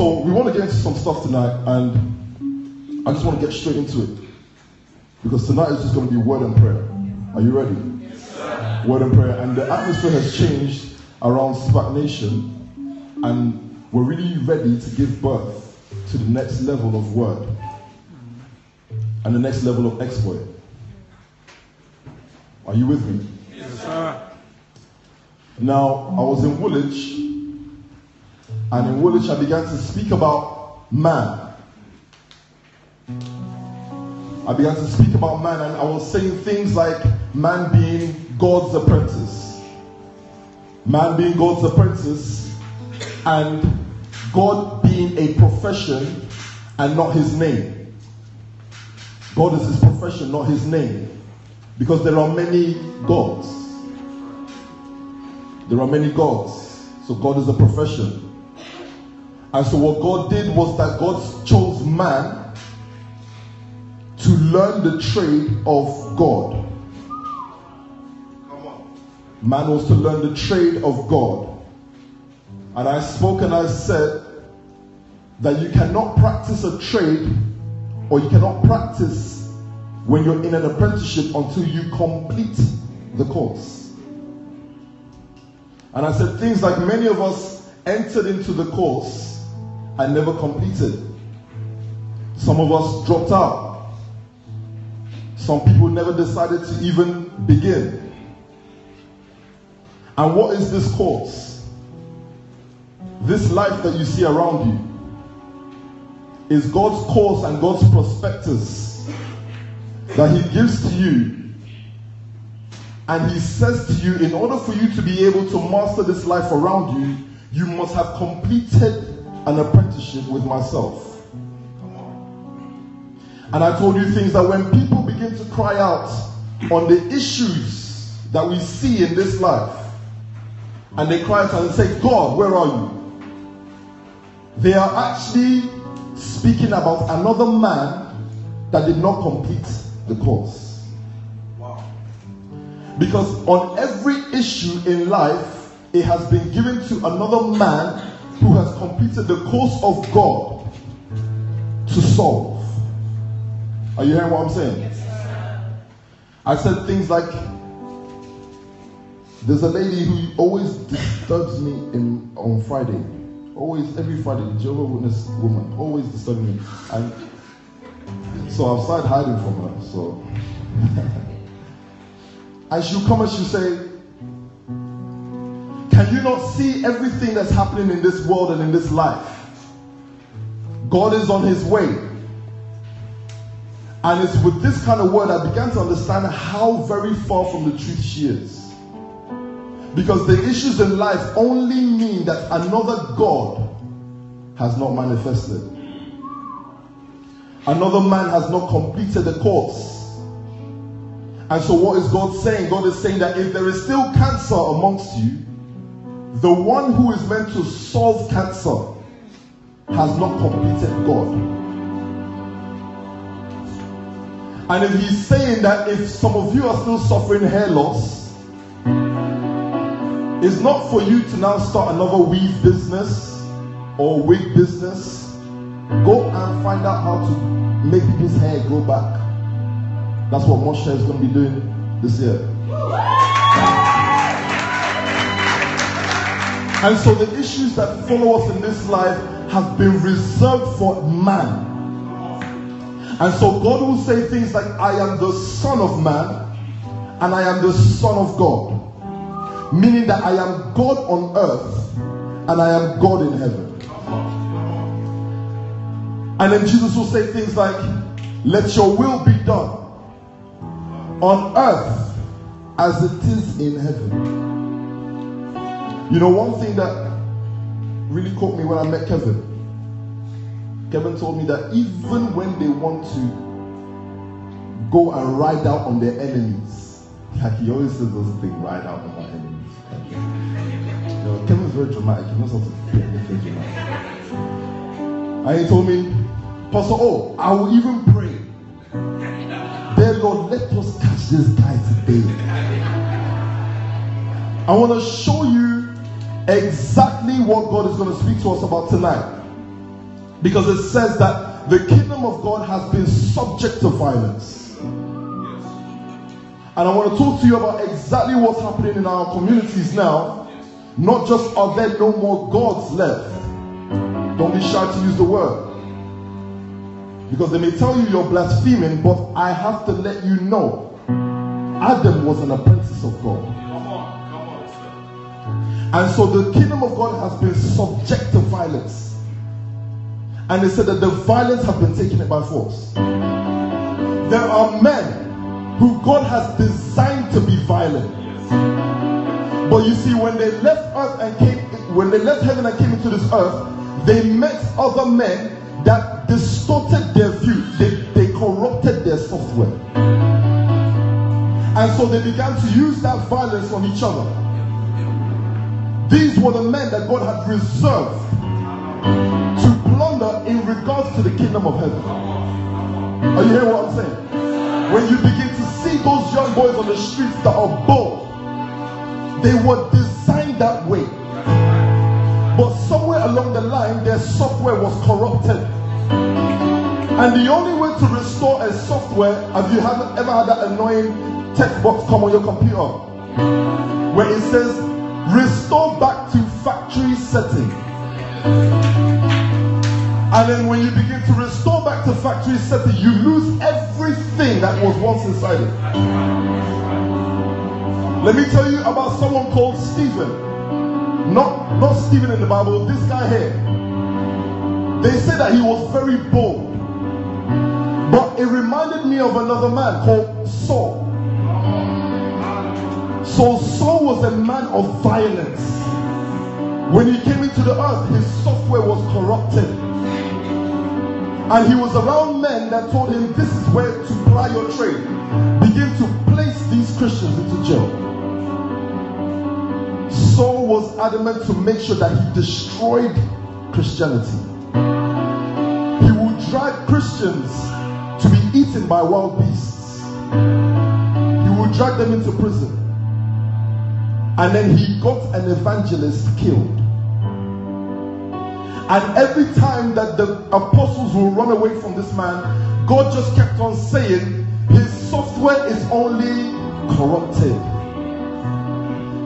So we want to get into some stuff tonight, and I just want to get straight into it because tonight is just going to be word and prayer. Are you ready? Yes, word and prayer, and the atmosphere has changed around SPAC Nation, and we're really ready to give birth to the next level of word and the next level of exploit. Are you with me? Yes, sir. Now, I was in Woolwich, and in Woolwich, I began to speak about man. I began to speak about man, and I was saying things like man being God's apprentice, man being God's apprentice, and God being a profession and not his name. God is his profession, not his name. Because there are many gods. There are many gods. So God is a profession. And so what God did was that God chose man to learn the trade of God. Man was to learn the trade of God. And I spoke and I said that you cannot practice a trade or you cannot practice when you're in an apprenticeship until you complete the course. And I said things like many of us entered into the course and never completed. Some of us dropped out. Some people never decided to even begin. And what is this course? This life that you see around you is God's course and God's prospectus that He gives to you. And He says to you, in order for you to be able to master this life around you, you must have completed an apprenticeship with myself. And I told you things that when people begin to cry out on the issues that we see in this life, and they cry out and say, God, where are you? They are actually speaking about another man that did not complete the course. Wow. Because on every issue in life, it has been given to another man who has completed the course of God to solve. Are you hearing what I'm saying? I said things like, there's a lady who always disturbs me in on Friday. Always, every Friday, Jehovah Witness woman, always disturbs me. And so I've started hiding from her. So and she'll come and she'll say, Can you not see everything that's happening in this world and in this life? God is on his way. And it's with this kind of word I began to understand how very far from the truth she is. Because the issues in life only mean that another God has not manifested. Another man has not completed the course. And so, what is God saying? God is saying that if there is still cancer amongst you, the one who is meant to solve cancer has not completed God. And if he's saying that if some of you are still suffering hair loss, it's not for you to now start another weave business or wig business. Go and find out how to make people's hair grow back. That's what Moshe is going to be doing this year. And so the issues that follow us in this life have been reserved for man. And so God will say things like, I am the Son of Man and I am the Son of God. Meaning that I am God on earth and I am God in heaven. And then Jesus will say things like, Let your will be done on earth as it is in heaven. You know, one thing that really caught me when I met Kevin, Kevin told me that even when they want to go and ride out on their enemies, like he always says those things, ride out on my enemies. You know, Kevin's very dramatic. He knows how to play very dramatic. And he told me, Pastor, oh, I will even pray. Dear Lord, let us catch this guy today. I want to show you exactly what God is going to speak to us about tonight. Because it says that the kingdom of God has been subject to violence. And I want to talk to you about exactly what's happening in our communities now. Not just are there no more gods left. Don't be shy to use the word. Because they may tell you you're blaspheming, but I have to let you know Adam was an apprentice of God. And so the kingdom of God has been subject to violence. And they said that the violence has been taken by force. There are men who God has designed to be violent. But you see, when they left earth and came, when they left heaven and came into this earth, they met other men that distorted their view. They, they corrupted their software. And so they began to use that violence on each other. These were the men that God had reserved to plunder in regards to the kingdom of heaven. Are you hearing what I'm saying? When you begin to see those young boys on the streets that are bold, they were designed that way. But somewhere along the line, their software was corrupted. And the only way to restore a software, have you ever had that annoying text box come on your computer where it says restore back to factory setting. And then when you begin to restore back to factory setting, you lose everything that was once inside it. Let me tell you about someone called Stephen. Not, not Stephen in the Bible, this guy here. They say that he was very bold. But it reminded me of another man called Saul. So Saul was a man of violence. When he came into the earth, his software was corrupted. And he was around men that told him, This is where to ply your trade. Begin to place these Christians into jail. Saul was adamant to make sure that he destroyed Christianity. He would drag Christians to be eaten by wild beasts. He would drag them into prison. And then he got an evangelist killed. And every time that the apostles will run away from this man, God just kept on saying, His software is only corrupted.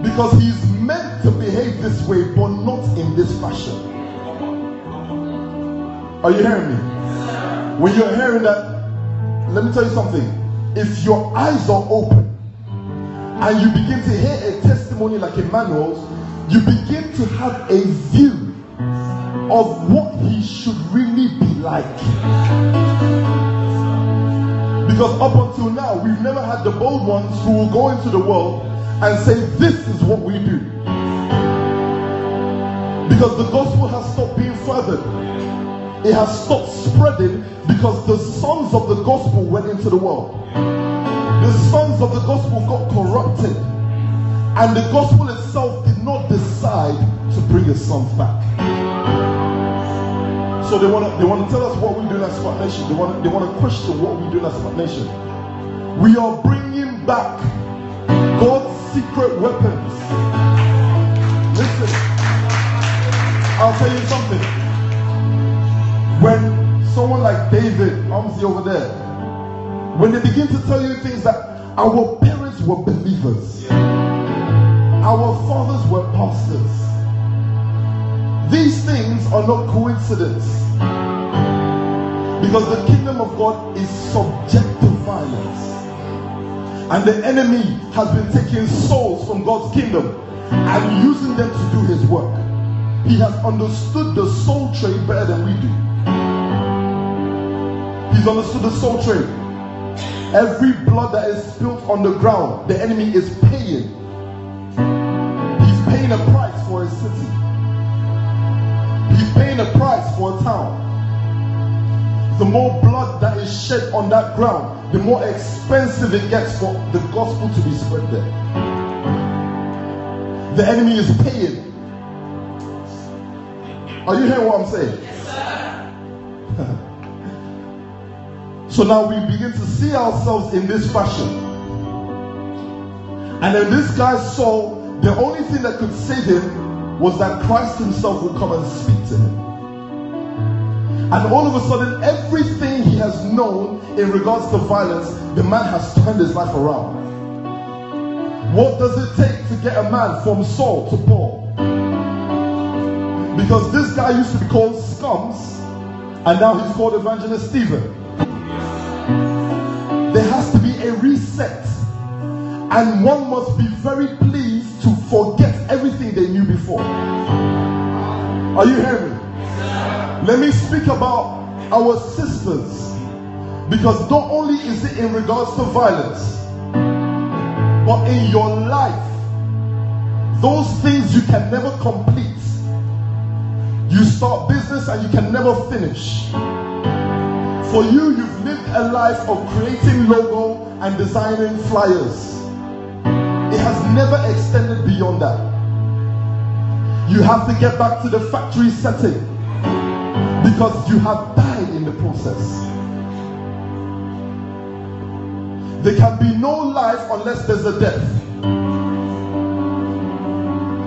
Because he's meant to behave this way, but not in this fashion. Are you hearing me? When you're hearing that, let me tell you something. If your eyes are open, and you begin to hear a testimony like Emmanuel's, you begin to have a view of what he should really be like. Because up until now, we've never had the bold ones who will go into the world and say, This is what we do. Because the gospel has stopped being furthered, it has stopped spreading because the sons of the gospel went into the world the sons of the gospel got corrupted. And the gospel itself did not decide to bring its sons back. So they want to they want to tell us what we do in as a Nation. They want to, they want to question what we do in as a Nation. We are bringing back God's secret weapons. Listen, I'll tell you something. When someone like David, Amzi over there, when they begin to tell you things that our parents were believers, our fathers were pastors. These things are not coincidence. Because the kingdom of God is subject to violence. And the enemy has been taking souls from God's kingdom and using them to do his work. He has understood the soul trade better than we do. He's understood the soul trade. Every blood that is spilled on the ground, the enemy is paying. He's paying a price for a city. He's paying a price for a town. The more blood that is shed on that ground, the more expensive it gets for the gospel to be spread there. The enemy is paying. Are you hearing what I'm saying? Yes, So now we begin to see ourselves in this fashion. And then this guy saw the only thing that could save him was that Christ himself would come and speak to him. And all of a sudden, everything he has known in regards to violence, the man has turned his life around. What does it take to get a man from Saul to Paul? Because this guy used to be called Scums, and now he's called Evangelist Stephen. Reset, and one must be very pleased to forget everything they knew before. Are you hearing me? Let me speak about our sisters. Because not only is it in regards to violence, but in your life, those things you can never complete. You start business and you can never finish. For you, you've lived a life of creating logo and designing flyers. It has never extended beyond that. You have to get back to the factory setting because you have died in the process. There can be no life unless there's a death.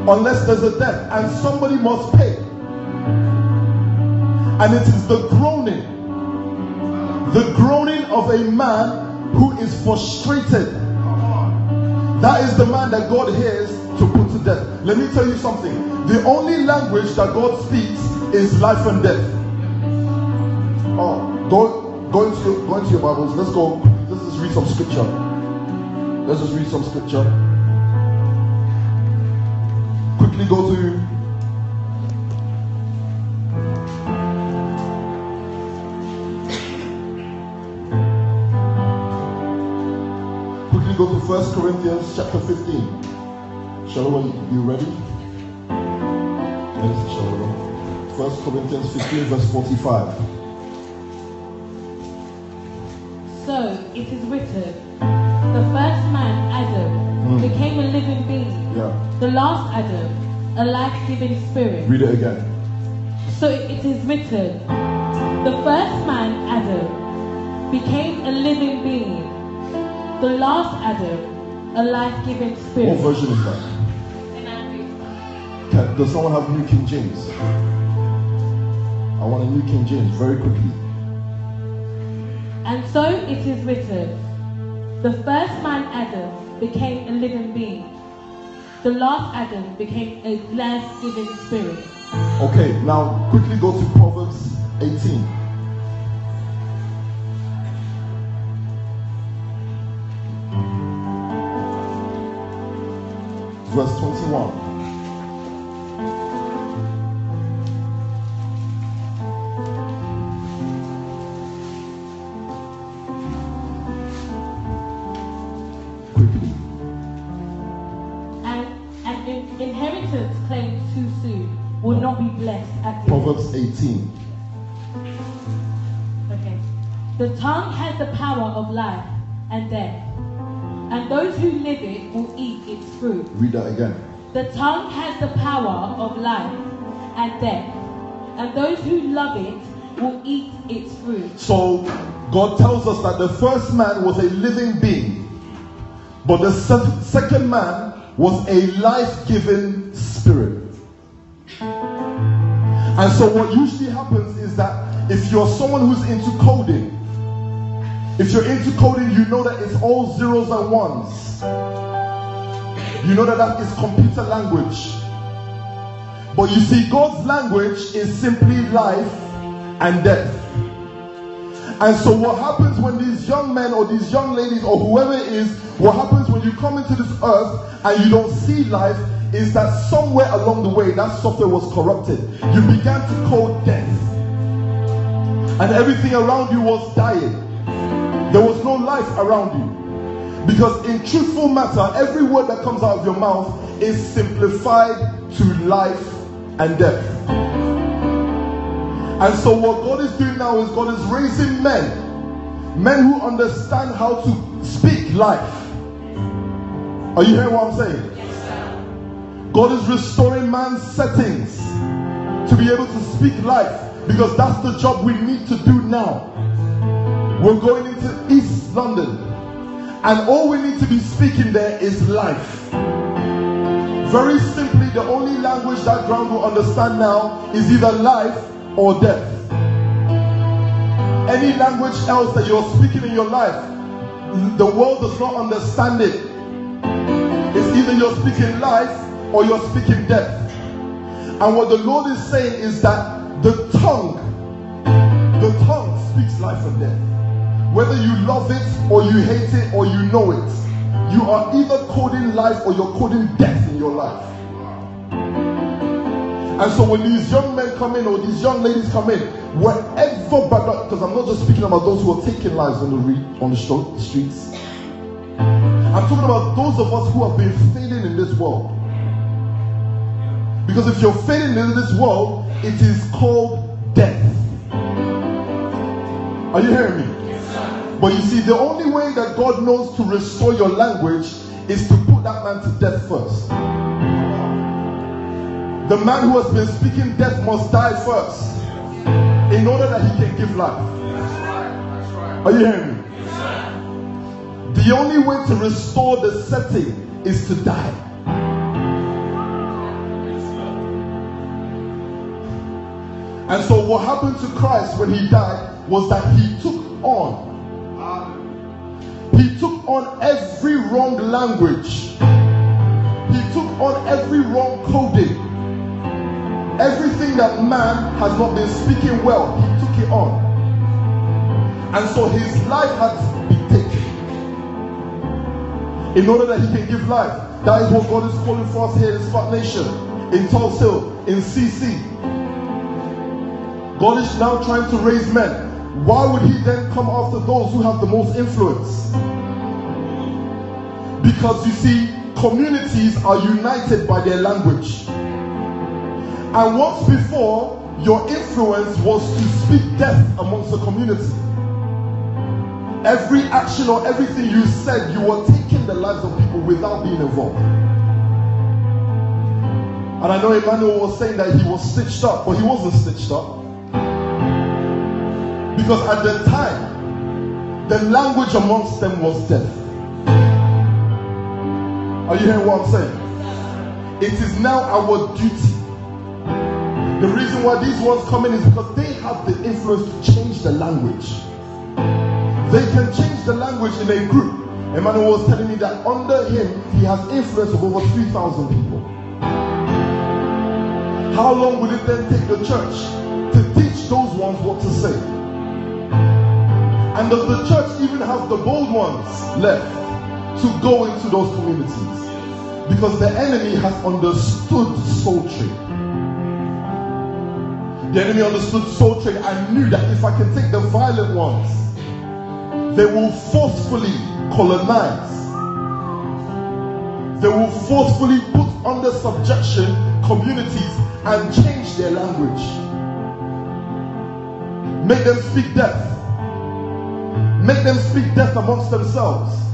Unless there's a death, and somebody must pay. And it is the groaning, the groaning of a man who is frustrated. That is the man that God hears to put to death. Let me tell you something. The only language that God speaks is life and death. Oh, go, go, into, go into your Bibles. Let's go. Let's just read some scripture. Let's just read some scripture. Quickly go to go to First Corinthians chapter 15. Shalom, you ready? Yes, Shalom. First Corinthians 15, verse 45. So it is written, the first man, Adam, Mm. became a living being. Yeah. The last Adam, a life-giving spirit. Read it again. So it is written, the first man, Adam, became a living being. The last Adam, a life-giving spirit. What version is that? Can, does someone have New King James? I want a New King James very quickly. And so it is written, the first man, Adam, became a living being. The last Adam became a life-giving spirit. Okay, now quickly go to Proverbs 18. Verse 21. Quickly. And an in- inheritance claimed too soon will not be blessed at the Proverbs 18. Okay. The tongue has the power of life and death, and those who live it will eat its fruit. Read that again. The tongue has the power of life and death, and those who love it will eat its fruit. So God tells us that the first man was a living being, but the se- second man was a life-giving spirit. And so what usually happens is that if you're someone who's into coding, if you're into coding, you know that it's all zeros and ones. You know that that is computer language. But you see, God's language is simply life and death. And so, what happens when these young men or these young ladies or whoever it is, what happens when you come into this earth and you don't see life is that somewhere along the way that software was corrupted. You began to code death, and everything around you was dying. There was no life around you. Because, in truthful matter, every word that comes out of your mouth is simplified to life and death. And so, what God is doing now is God is raising men, men who understand how to speak life. Are you hearing what I'm saying? God is restoring man's settings to be able to speak life because that's the job we need to do now. We're going into East London, and all we need to be speaking there is life. Very simply, the only language that ground will understand now is either life or death. Any language else that you're speaking in your life, the world does not understand it. It's either you're speaking life or you're speaking death. And what the Lord is saying is that the tongue, the tongue speaks life and death. Whether you love it or you hate it or you know it, you are either coding life or you're coding death in your life. And so when these young men come in or these young ladies come in, wherever, because I'm not just speaking about those who are taking lives on the re- on the streets. I'm talking about those of us who have been failing in this world. Because if you're failing in this world, it is called death. Are you hearing me? Yes, but you see, the only way that God knows to restore your language is to put that man to death first. The man who has been speaking death must die first in order that he can give life. Are you hearing me? The only way to restore the setting is to die. And so, what happened to Christ when he died was that he took on, he took on every wrong language, he took on every wrong coding. Everything that man has not been speaking well, he took it on. And so his life had to be taken. In order that he can give life. That is what God is calling for us here in SPAC Nation, in Hill, in CC. God is now trying to raise men. Why would he then come after those who have the most influence? Because you see, communities are united by their language. And once before, your influence was to speak death amongst the community. Every action or everything you said, you were taking the lives of people without being involved. And I know Emmanuel was saying that he was stitched up, but he wasn't stitched up. Because at the time, the language amongst them was death. Are you hearing what I'm saying? It is now our duty the reason why these ones come in is because they have the influence to change the language. They can change the language in a group. Emmanuel was telling me that under him, he has influence of over 3,000 people. How long will it then take the church to teach those ones what to say? And does the church even have the bold ones left to go into those communities? Because the enemy has understood soul trade. The enemy understood soul trade and knew that if I can take the violent ones, they will forcefully colonize. They will forcefully put under subjection communities and change their language. Make them speak death. Make them speak death amongst themselves.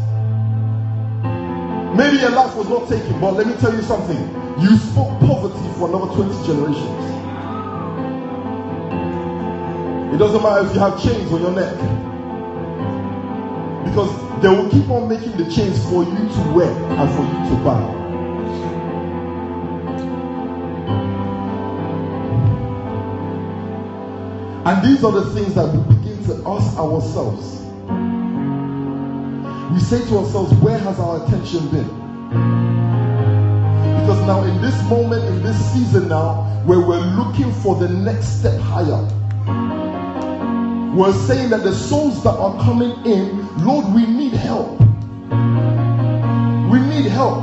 Maybe your life was not taken, but let me tell you something. You spoke poverty for another 20 generations. It doesn't matter if you have chains on your neck. Because they will keep on making the chains for you to wear and for you to buy. And these are the things that we begin to ask ourselves. We say to ourselves, where has our attention been? Because now, in this moment, in this season now, where we're looking for the next step higher, we're saying that the souls that are coming in, Lord, we need help. We need help.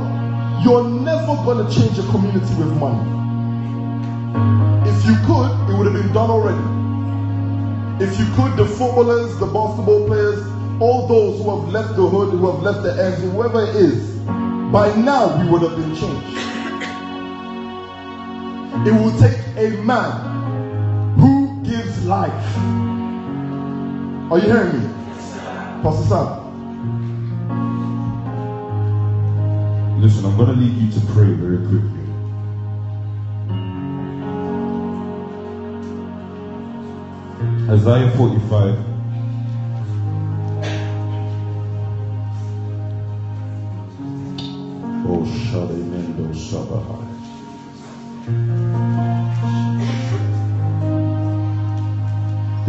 You're never going to change a community with money. If you could, it would have been done already. If you could, the footballers, the basketball players, all those who have left the hood, who have left the ends, whoever it is, by now we would have been changed. It will take a man who gives life are you hearing me? Pastor Sam. Listen, I'm going to lead you to pray very quickly. Isaiah 45.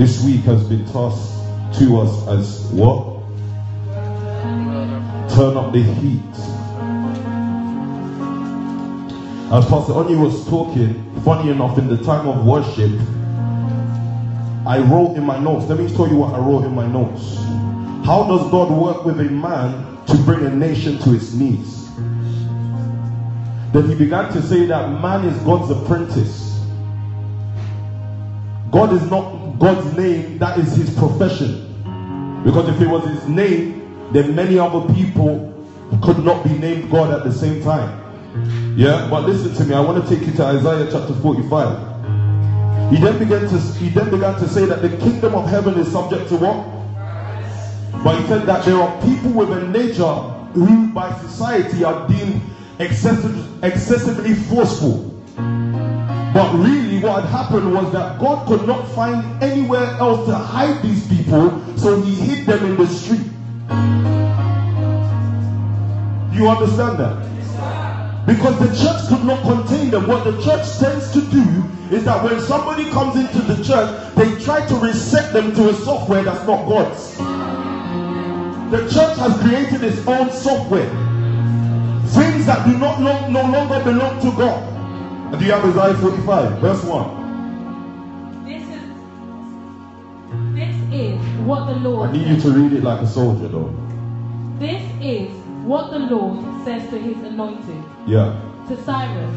This week has been tossed to us as what? Turn up the heat. As Pastor Oni was talking, funny enough, in the time of worship, I wrote in my notes. Let me tell you what I wrote in my notes. How does God work with a man to bring a nation to its knees? Then he began to say that man is God's apprentice. God is not God's name, that is his profession. Because if it was his name, then many other people could not be named God at the same time. Yeah, but listen to me. I want to take you to Isaiah chapter 45. He then began to he then began to say that the kingdom of heaven is subject to what? But he said that there are people with a nature who by society are deemed excessive, excessively forceful. But really, what had happened was that God could not find anywhere else to hide these people, so he hid them in the street. You understand that? Because the church could not contain them. What the church tends to do is that when somebody comes into the church, they try to reset them to a software that's not God's. The church has created its own software. Things that do not no, no longer belong to God. And do you have Isaiah 45, verse 1? This is this is what the Lord I need you to read it like a soldier, though. This is what the Lord says to his anointed, Yeah. to Cyrus,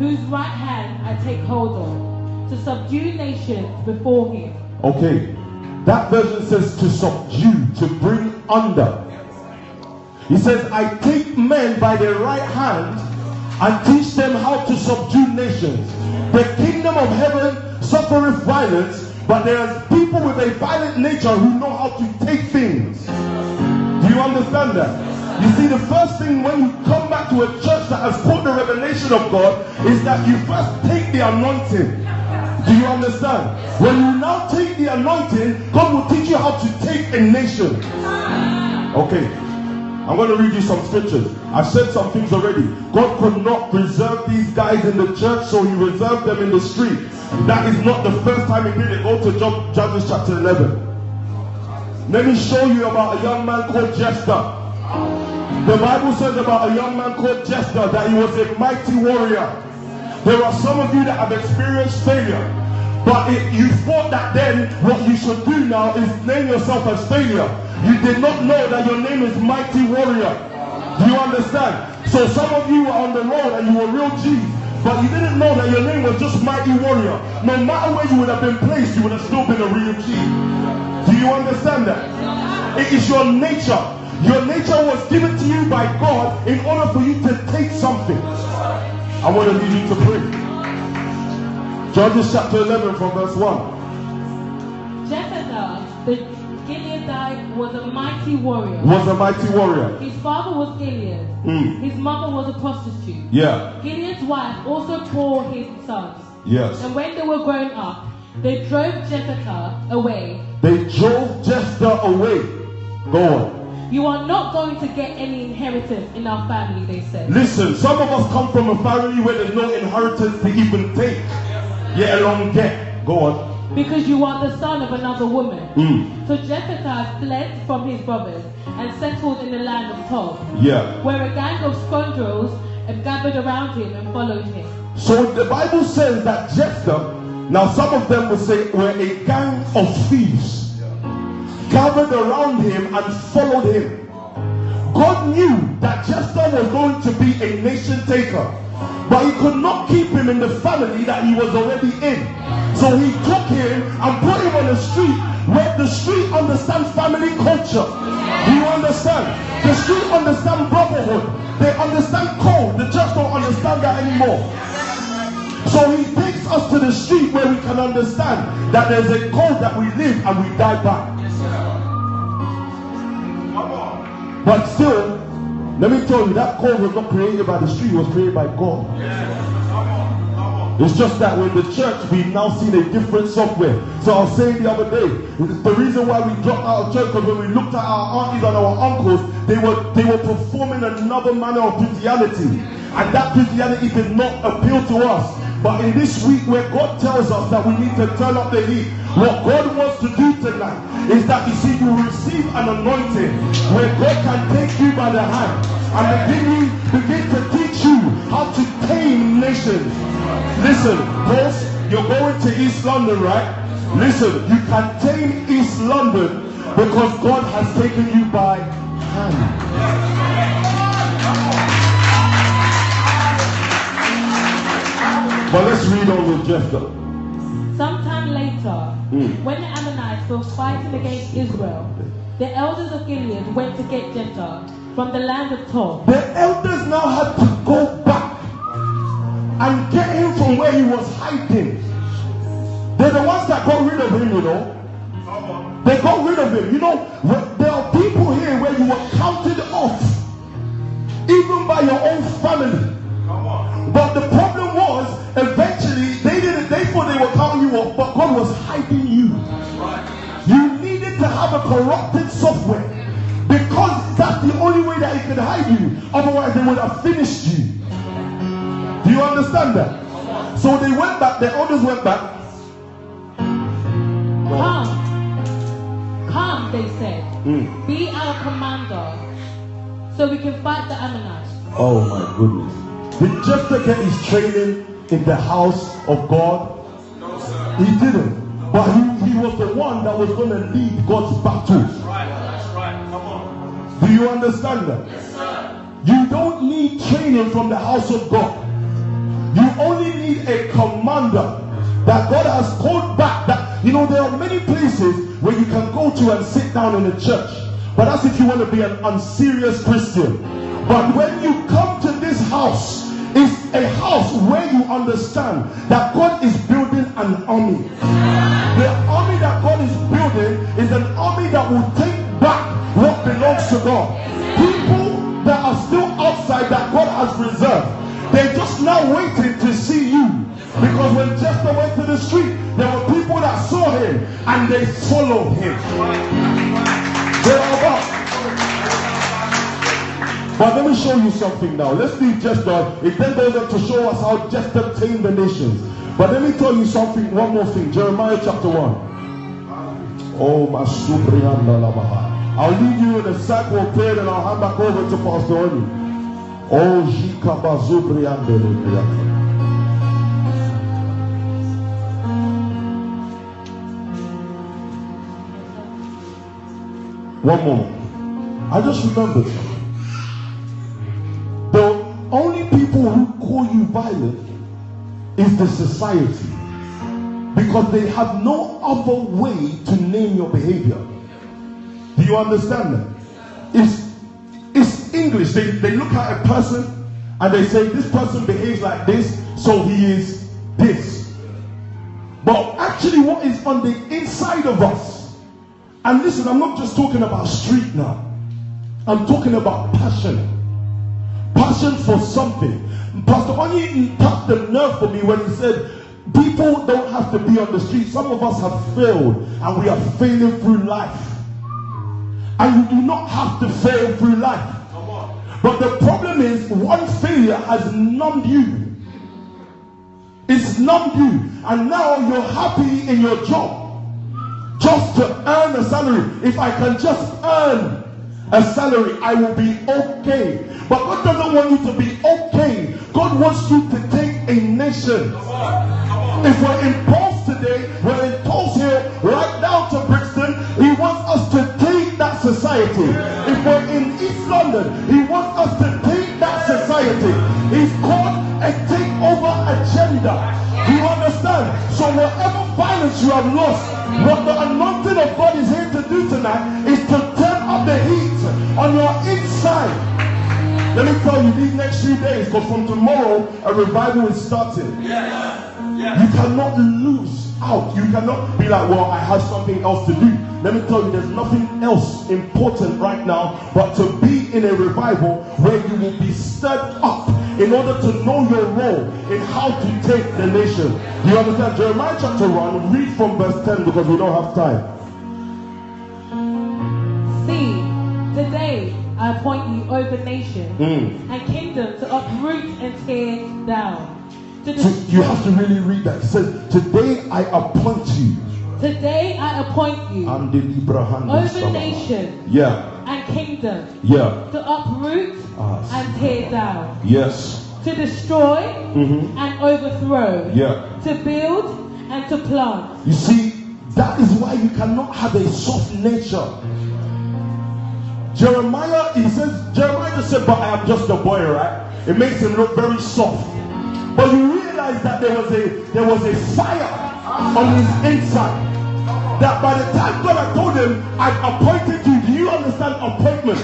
whose right hand I take hold of, to subdue nations before him. Okay. That version says to subdue, to bring under. He says, I take men by the right hand and teach them how to subdue nations. The kingdom of heaven suffereth violence, but there are people with a violent nature who know how to take things. Do you understand that? You see, the first thing when you come back to a church that has caught the revelation of God is that you first take the anointing. Do you understand? When you now take the anointing, God will teach you how to take a nation. Okay. I'm going to read you some scriptures. I've said some things already. God could not preserve these guys in the church, so he reserved them in the street. That is not the first time he did it. Go to Job, Judges chapter 11. Let me show you about a young man called Jephthah. The Bible says about a young man called Jephthah that he was a mighty warrior. There are some of you that have experienced failure. But if you thought that then what you should do now is name yourself as failure. You did not know that your name is mighty warrior. Do you understand? So some of you were on the road and you were real G's, but you didn't know that your name was just mighty warrior. No matter where you would have been placed, you would have still been a real G. Do you understand that? It is your nature. Your nature was given to you by God in order for you to take something. I want to lead you to pray. Judges chapter 11 from verse 1. Jephthah, the Gileadite, was a mighty warrior. Was a mighty warrior. His father was Gilead. Mm. His mother was a prostitute. Yeah. Gilead's wife also bore his sons. Yes. And when they were grown up, they drove Jephthah away. They drove Jephthah away. Go on. You are not going to get any inheritance in our family, they said. Listen, some of us come from a family where there's no inheritance to even take, get. Yeah, go on. Because you are the son of another woman. Mm. So Jephthah fled from his brothers and settled in the land of Tob, Yeah. where a gang of scoundrels gathered around him and followed him. So the Bible says that Jephthah, now some of them would say were a gang of thieves, gathered around him and followed him. God knew that Jephthah was going to be a nation taker, but he could not keep him in the family that he was already in. So he took him and put him on the street where the street understands family culture. Do you understand? The street understand brotherhood. They understand code. The church don't understand that anymore. So he takes us to the street where we can understand that there's a code that we live and we die by. But still, let me tell you, that code was not created by the street, it was created by God. It's just that when the church, we've now seen a different software. So I was saying the other day, the reason why we dropped out of church, because when we looked at our aunties and our uncles, they were they were performing another manner of Christianity. And that Christianity did not appeal to us. But in this week where God tells us that we need to turn up the heat, What God wants to do tonight is that you see, you receive an anointing where God can take you by the hand and begin, begin to teach you how to tame nations. Listen, Post, you're going to East London, right? Listen, you can tame East London because God has taken you by hand. But let's read on with Jephthah. Sometime Mm. when the Ammonites were fighting against Israel, the elders of Gilead went to get Jephthah from the land of Tob. The elders now had to go back and get him from where he was hiding. They're the ones that got rid of him, you know. They got rid of him. You know, there are people here where you were counted off, even by your own family. But the problem was, eventually, they were counting you off, but God was hiding you. You needed to have a corrupted software because that's the only way that He could hide you. Otherwise, they would have finished you. Do you understand that? So they went back. The elders went back. Come, come, they said, Mm. be our commander, so we can fight the Ammonites. Oh my goodness. Did Jephthah get his training in the house of God? He didn't. But he, he was the one that was going to lead God's battles. Do you understand that? Yes, sir. You don't need training from the house of God. You only need a commander that God has called back. That you know there are many places where you can go to and sit down in a church, but that's if you want to be an unserious Christian. But when you come to this house, a house where you understand that God is building an army. The army that God is building is an army that will take back what belongs to God. People that are still outside that God has reserved. They're just now waiting to see you. Because when Jephthah went to the street, there were people that saw him and they followed him. They're about. But let me show you something now. Let's leave Jephthah. It then goes on to show us how Jephthah tamed the nations. But let me tell you something, one more thing. Jeremiah chapter 1. Oh, my Subrianda Labaha. I'll leave you in a circle of prayer and I'll hand back over to Pastor Oni. Oh, Jika Bazubrianda Labaha. One moment. I just remembered violent is the society because they have no other way to name your behavior. Do you understand that? It's, it's English. They, they look at a person and they say, This person behaves like this, so he is this. But actually, what is on the inside of us, and listen, I'm not just talking about street now, I'm talking about passion passion for something. Pastor Onyi touched the nerve for me when he said, People don't have to be on the street. Some of us have failed and we are failing through life. And you do not have to fail through life. But the problem is, one failure has numbed you. It's numbed you. And now you're happy in your job just to earn a salary. If I can just earn a salary, I will be okay. But God doesn't want you to be okay. God wants you to take a nation. If we're in Pulse today, we're in Tulse Hill, right now to Brixton, He wants us to take that society. If we're in East London, He wants us to take that society. He's called a takeover agenda. Do you understand? So whatever violence you have lost, what the anointing of God is here to do tonight is to the heat on your inside. Let me tell you, these next few days, because from tomorrow a revival is starting. You cannot lose out. You cannot be like, well, I have something else to do. Let me tell you, there's nothing else important right now but to be in a revival where you will be stirred up in order to know your role in how to take the nation. Do you understand? Jeremiah chapter 1, read from verse 10 because we don't have time. See, today I appoint you over nations Mm. and kingdoms to uproot and tear down. To So you have to really read that. It says, Today I appoint you Today I appoint you And the Libra hand over nations Yeah, and kingdom yeah, to uproot Ah, and tear down, yes. to destroy hmm and overthrow, Yeah. to build and to plant. You see, that is why you cannot have a soft nature. Jeremiah, he says, Jeremiah just said, but I am just a boy, right? It makes him look very soft. But you realize that there was a there was a fire on his inside. That by the time God had told him, I've appointed you, do you understand appointment?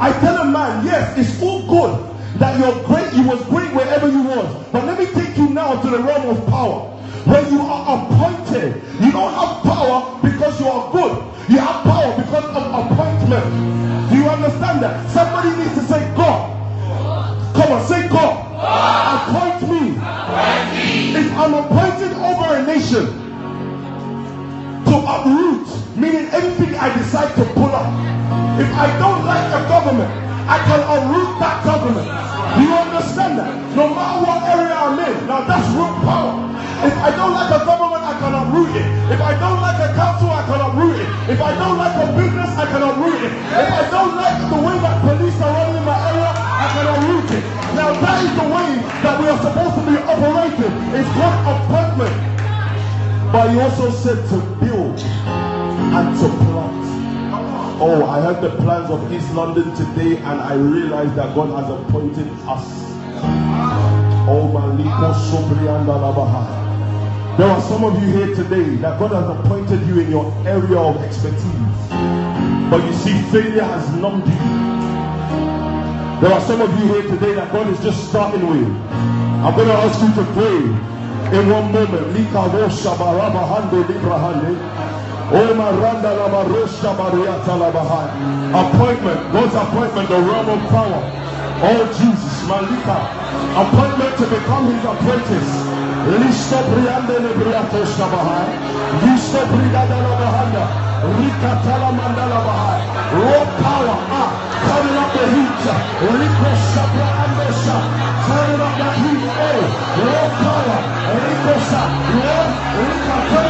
I tell a man, yes, it's all good that you're great, you was great wherever you was. But let me take you now to the realm of power. Where you are appointed. You don't have power because you are good. You have power because of appointment. Understand that? Somebody needs to say, God. Come on, say God. Appoint me. If I'm appointed over a nation to uproot, meaning anything I decide to pull up. If I don't like a government, I can uproot that government. Do you understand that? No matter what area I'm in, now that's root power. If I don't like a government, I can uproot it. If I don't like a council, I can uproot it. If I don't like a business, I can uproot it. If I don't like that is the way that we are supposed to be operating. It's called appointment. But he also said to build and to plant. Oh, I heard the plans of East London today and I realized that God has appointed us. Oh. There are some of you here today that God has appointed you in your area of expertise. But you see, failure has numbed you. There are some of you here today that God is just starting with. I'm going to ask you to pray in one moment. Appointment, God's appointment, the realm of power. Oh Jesus, Malika. Appointment to become his apprentice. Listo Briande Libriato Shabahai. Listo Brigada Labahanda. Rika Talamanda Labahai raw power up, turning up the heat, liquid supper and the turning up that heat, oh, raw power, liquid supper, raw, liquid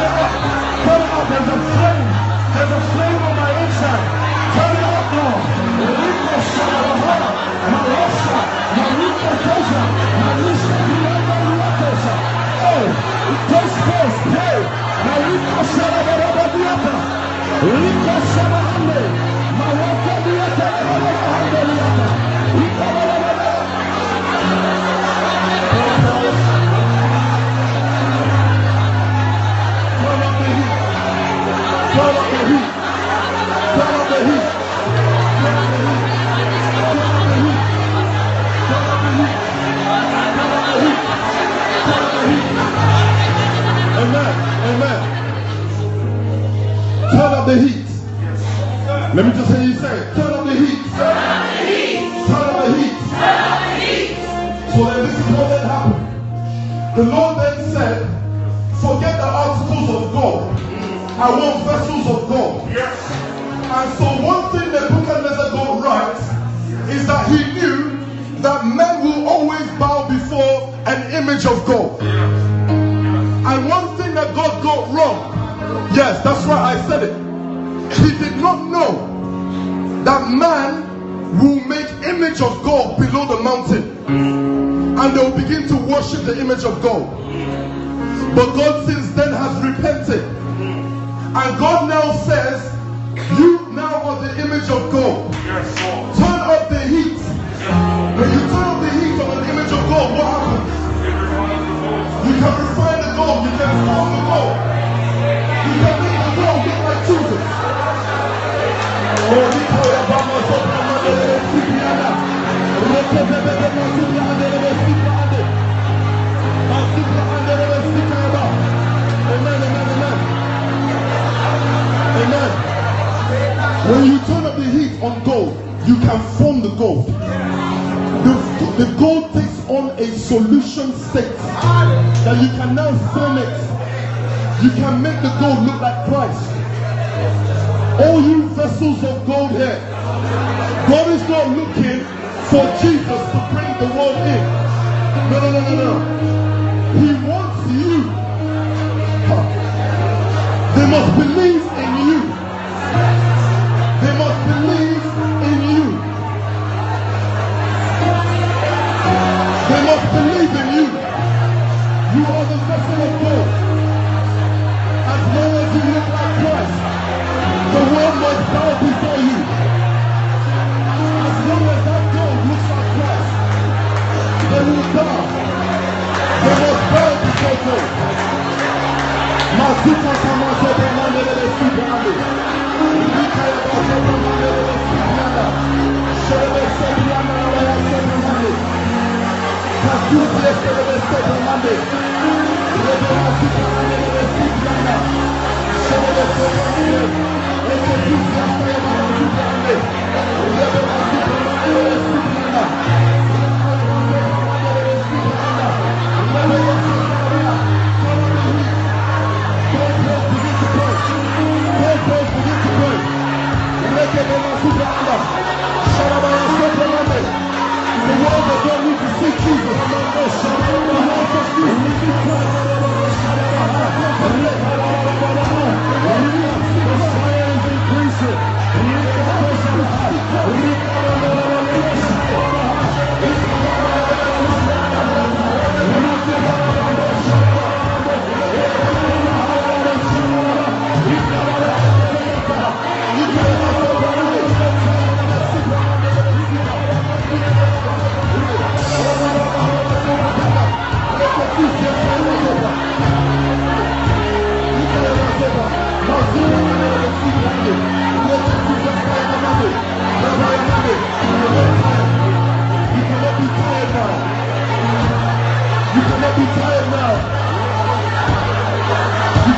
I want vessels of God. Yes. And so one thing that Nebuchadnezzar got right is that he knew that men will always bow before an image of God. Yes. And one thing that God got wrong, yes, that's why I said it. He did not know that man will make image of God below the mountain and they will begin to worship the image of God. But God since then has repented. And God now says, You now are the image of God. Turn up the heat. When you turn up the heat of an image of God, what happens? You can refine the gold, you can form the gold. You can make the gold look like Jesus. Oh, Amen. When you turn up the heat on gold, you can form the gold. The, the gold takes on a solution state that you can now form it. You can make the gold look like Christ. All you vessels of gold here, God is not looking for Jesus to bring the world in. No, no, no, no, no. He wants you. They must must believe believe in you. You are the vessel of God. As long as you look like Christ, the world must bow before you. As long as that God looks like Christ, they will bow. They must bow before God. Mazuka kama zote mandele de sibrande. Rika ya bazote mandele de sibranda. Pray. Rekebema Subranda. Sharabaya Sobrande. The world does Jesus.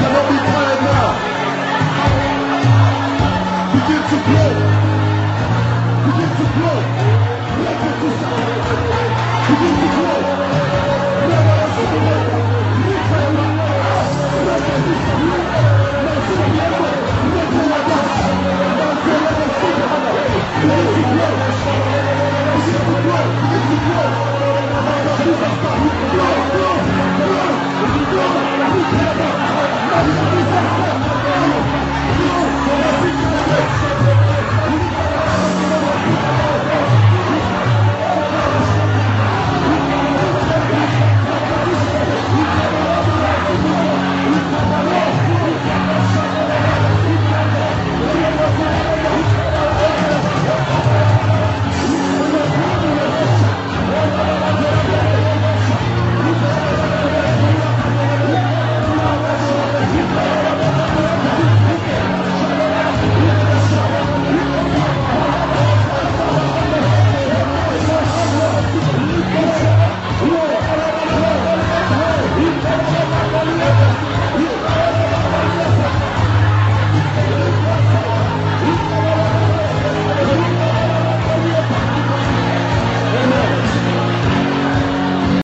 Cannot be tired now. Begin to blow. Begin to blow.